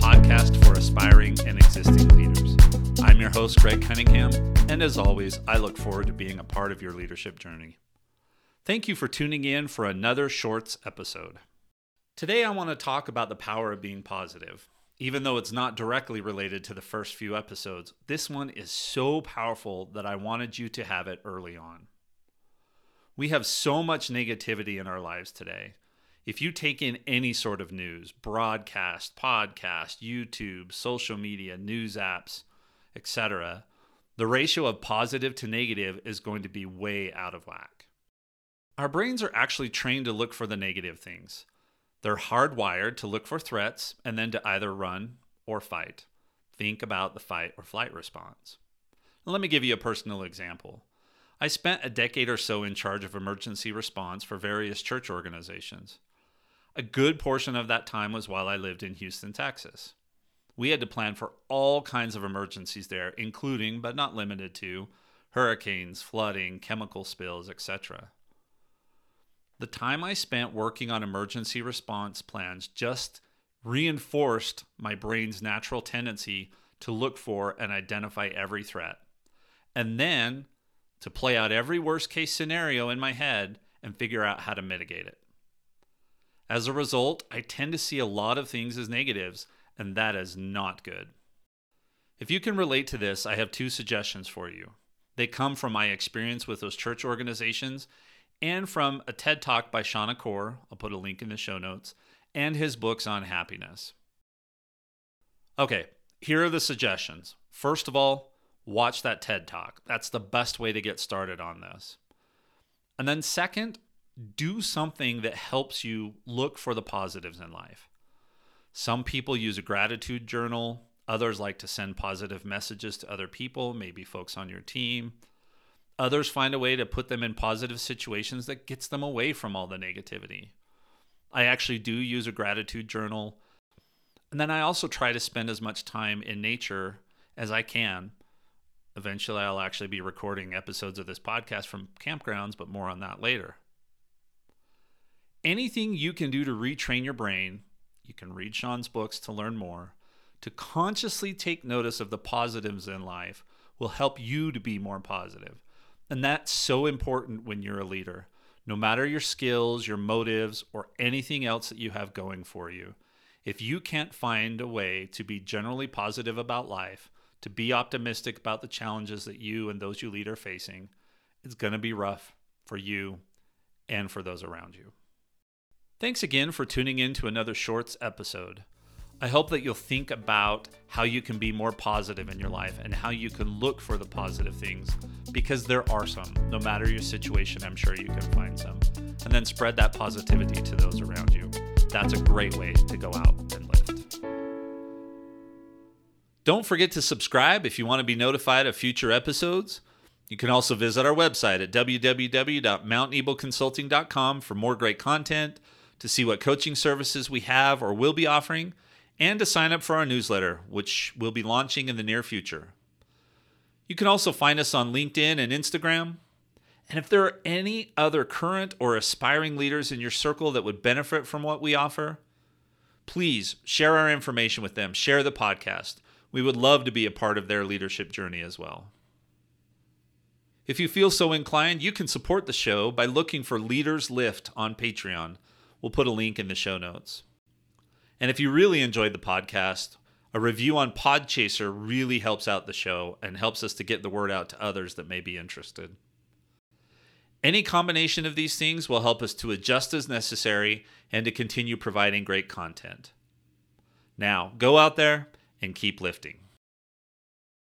podcast for aspiring and existing leaders. I'm your host, Greg Cunningham, and as always, I look forward to being a part of your leadership journey. Thank you for tuning in for another Shorts episode. Today, I want to talk about the power of being positive. Even though it's not directly related to the first few episodes, this one is so powerful that I wanted you to have it early on. We have so much negativity in our lives today. If you take in any sort of news, broadcast, podcast, YouTube, social media, news apps, etc., the ratio of positive to negative is going to be way out of whack. Our brains are actually trained to look for the negative things. They're hardwired to look for threats and then to either run or fight. Think about the fight or flight response. Now, let me give you a personal example. I spent a decade or so in charge of emergency response for various church organizations. A good portion of that time was while I lived in Houston, Texas. We had to plan for all kinds of emergencies there, including but not limited to hurricanes, flooding, chemical spills, etc. The time I spent working on emergency response plans just reinforced my brain's natural tendency to look for and identify every threat, and then to play out every worst case scenario in my head and figure out how to mitigate it. As a result, I tend to see a lot of things as negatives, and that is not good. If you can relate to this, I have two suggestions for you. They come from my experience with those church organizations and from a TED Talk by Shawn Achor, I'll put a link in the show notes, and his books on happiness. Okay, here are the suggestions. First of all, watch that TED Talk. That's the best way to get started on this. And then, second, do something that helps you look for the positives in life. Some people use a gratitude journal, others like to send positive messages to other people, maybe folks on your team. Others find a way to put them in positive situations that gets them away from all the negativity. I actually do use a gratitude journal. And then I also try to spend as much time in nature as I can. Eventually, I'll actually be recording episodes of this podcast from campgrounds, but more on that later. Anything you can do to retrain your brain, you can read Shawn's books to learn more, to consciously take notice of the positives in life will help you to be more positive. And that's so important when you're a leader. No matter your skills, your motives, or anything else that you have going for you, if you can't find a way to be generally positive about life, to be optimistic about the challenges that you and those you lead are facing, it's going to be rough for you and for those around you. Thanks again for tuning in to another Shorts episode. I hope that you'll think about how you can be more positive in your life and how you can look for the positive things because there are some. No matter your situation, I'm sure you can find some. And then spread that positivity to those around you. That's a great way to go out and lift. Don't forget to subscribe if you want to be notified of future episodes. You can also visit our website at www.mtneboconsulting.com for more great content, to see what coaching services we have or will be offering and to sign up for our newsletter, which we'll be launching in the near future. You can also find us on LinkedIn and Instagram. And if there are any other current or aspiring leaders in your circle that would benefit from what we offer, please share our information with them, share the podcast. We would love to be a part of their leadership journey as well. If you feel so inclined, you can support the show by looking for Leaders Lift on Patreon. We'll put a link in the show notes. And if you really enjoyed the podcast, a review on Podchaser really helps out the show and helps us to get the word out to others that may be interested. Any combination of these things will help us to adjust as necessary and to continue providing great content. Now, go out there and keep lifting.